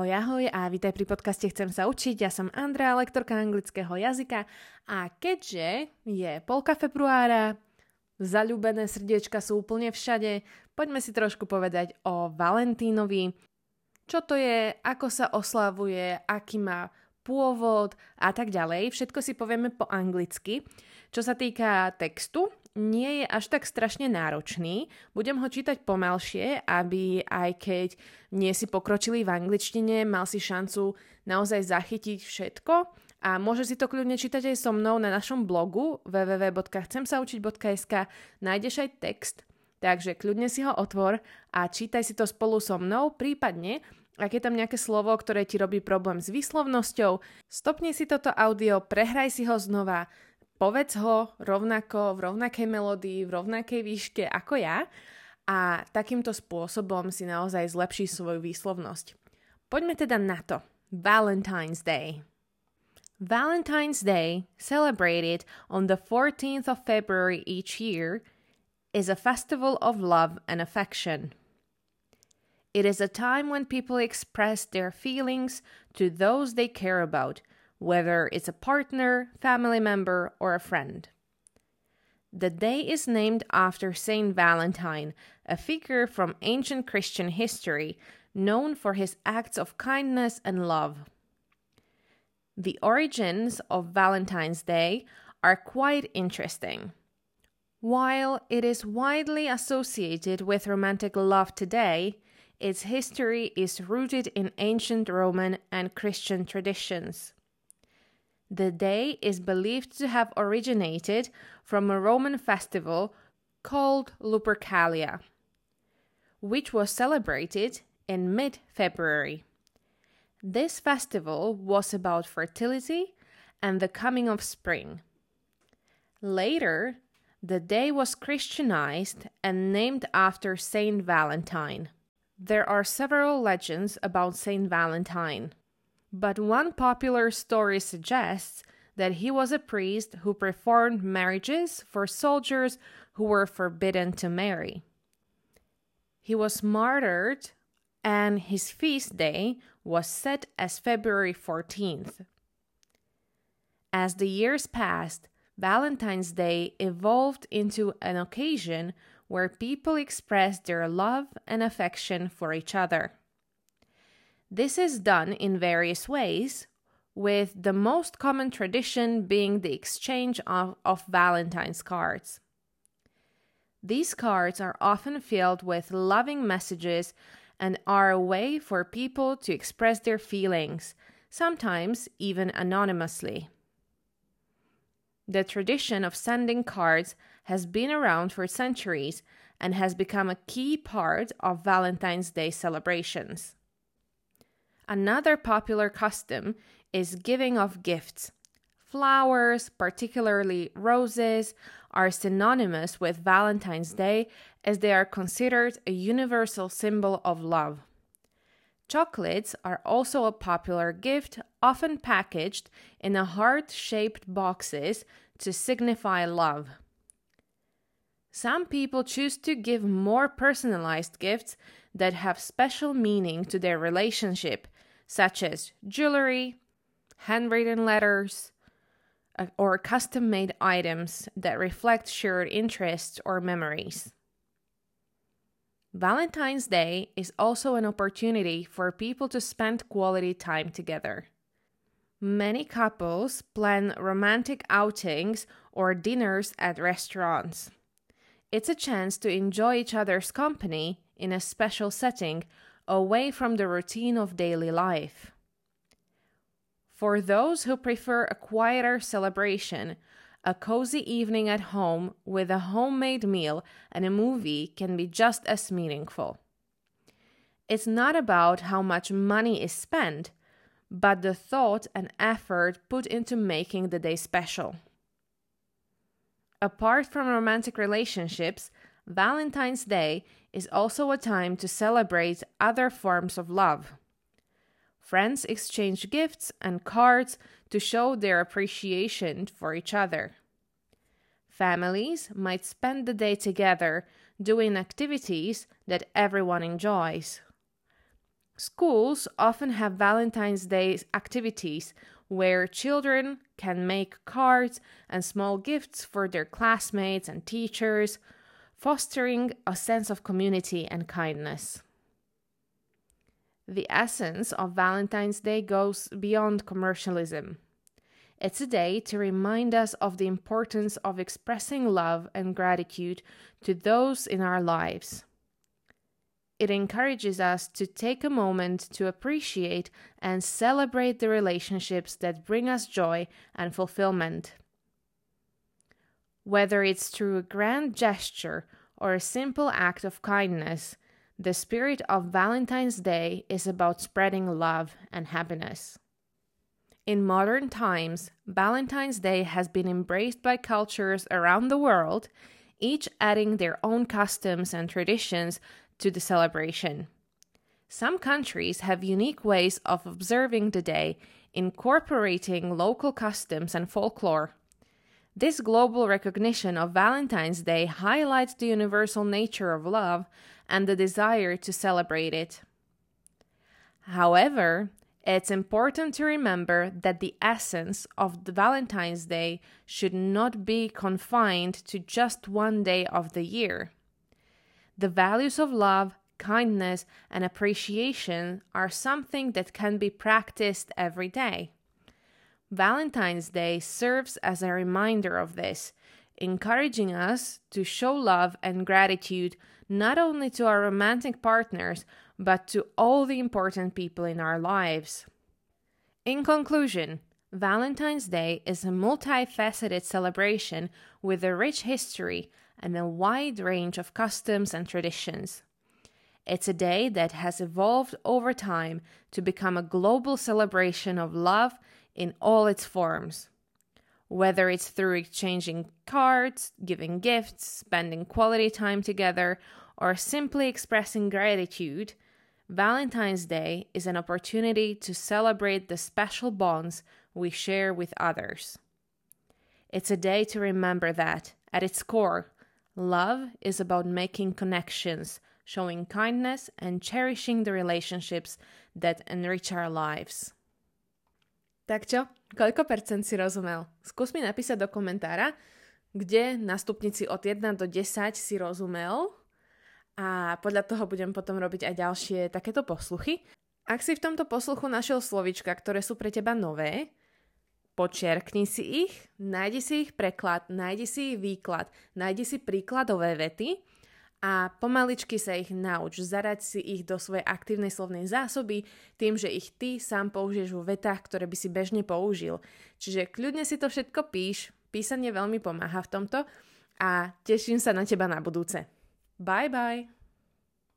Ahoj, ahoj a vítaj pri podcaste Chcem sa učiť. Ja som Andrea, lektorka anglického jazyka a keďže je polka februára, zalúbené srdiečka sú úplne všade, poďme si trošku povedať o Valentínovi. Čo to je, ako sa oslavuje, aký má pôvod a tak ďalej. Všetko si povieme po anglicky. Čo sa týka textu, nie je až tak strašne náročný. Budem ho čítať pomalšie, aby aj keď nie si pokročili v angličtine, mal si šancu naozaj zachytiť všetko. A môže si to kľudne čítať aj so mnou na našom blogu www.chcemsaučiť.sk nájdeš aj text, takže kľudne si ho otvor a čítaj si to spolu so mnou, prípadne ak je tam nejaké slovo, ktoré ti robí problém s výslovnosťou, stopni si toto audio, prehraj si ho znova, povedz ho rovnako, v rovnakej melódii, v rovnakej výške ako ja a takýmto spôsobom si naozaj zlepší svoju výslovnosť. Poďme teda na to. Valentine's Day. Valentine's Day, celebrated on the 14th of February each year, is a festival of love and affection. It is a time when people express their feelings to those they care about whether it's a partner, family member, or a friend. The day is named after Saint Valentine, a figure from ancient Christian history known for his acts of kindness and love. The origins of Valentine's Day are quite interesting. While it is widely associated with romantic love today, its history is rooted in ancient Roman and Christian traditions. The day is believed to have originated from a Roman festival called Lupercalia, which was celebrated in mid February. This festival was about fertility and the coming of spring. Later, the day was Christianized and named after Saint Valentine. There are several legends about Saint Valentine. But one popular story suggests that he was a priest who performed marriages for soldiers who were forbidden to marry. He was martyred, and his feast day was set as February 14th. As the years passed, Valentine's Day evolved into an occasion where people expressed their love and affection for each other. This is done in various ways, with the most common tradition being the exchange of, of Valentine's cards. These cards are often filled with loving messages and are a way for people to express their feelings, sometimes even anonymously. The tradition of sending cards has been around for centuries and has become a key part of Valentine's Day celebrations. Another popular custom is giving of gifts. Flowers, particularly roses, are synonymous with Valentine's Day as they are considered a universal symbol of love. Chocolates are also a popular gift, often packaged in a heart shaped boxes to signify love. Some people choose to give more personalized gifts that have special meaning to their relationship, such as jewelry, handwritten letters, uh, or custom made items that reflect shared interests or memories. Valentine's Day is also an opportunity for people to spend quality time together. Many couples plan romantic outings or dinners at restaurants. It's a chance to enjoy each other's company in a special setting away from the routine of daily life. For those who prefer a quieter celebration, a cozy evening at home with a homemade meal and a movie can be just as meaningful. It's not about how much money is spent, but the thought and effort put into making the day special. Apart from romantic relationships, Valentine's Day is also a time to celebrate other forms of love. Friends exchange gifts and cards to show their appreciation for each other. Families might spend the day together doing activities that everyone enjoys. Schools often have Valentine's Day activities where children can make cards and small gifts for their classmates and teachers, fostering a sense of community and kindness. The essence of Valentine's Day goes beyond commercialism. It's a day to remind us of the importance of expressing love and gratitude to those in our lives it encourages us to take a moment to appreciate and celebrate the relationships that bring us joy and fulfillment. Whether it's through a grand gesture or a simple act of kindness, the spirit of Valentine's Day is about spreading love and happiness. In modern times, Valentine's Day has been embraced by cultures around the world, each adding their own customs and traditions to the celebration. Some countries have unique ways of observing the day, incorporating local customs and folklore. This global recognition of Valentine's Day highlights the universal nature of love and the desire to celebrate it. However, it's important to remember that the essence of the Valentine's Day should not be confined to just one day of the year. The values of love, kindness, and appreciation are something that can be practiced every day. Valentine's Day serves as a reminder of this, encouraging us to show love and gratitude not only to our romantic partners, but to all the important people in our lives. In conclusion, Valentine's Day is a multifaceted celebration with a rich history and a wide range of customs and traditions. It's a day that has evolved over time to become a global celebration of love in all its forms. Whether it's through exchanging cards, giving gifts, spending quality time together, or simply expressing gratitude, Valentine's Day is an opportunity to celebrate the special bonds we share with others. It's a day to remember that, at its core, Love is about making connections, showing kindness, and cherishing the relationships that enrich our lives. Tak čo? Koľko percent si rozumel? Skús mi napísať do komentára, kde na stupnici od 1 do 10 si rozumel a podľa toho budem potom robiť aj ďalšie takéto posluchy. Ak si v tomto posluchu našiel slovička, ktoré sú pre teba nové, Počerkni si ich, nájdi si ich preklad, nájdi si ich výklad, nájdi si príkladové vety a pomaličky sa ich nauč. Zarať si ich do svojej aktívnej slovnej zásoby tým, že ich ty sám použiješ vo vetách, ktoré by si bežne použil. Čiže kľudne si to všetko píš, písanie veľmi pomáha v tomto a teším sa na teba na budúce. Bye bye!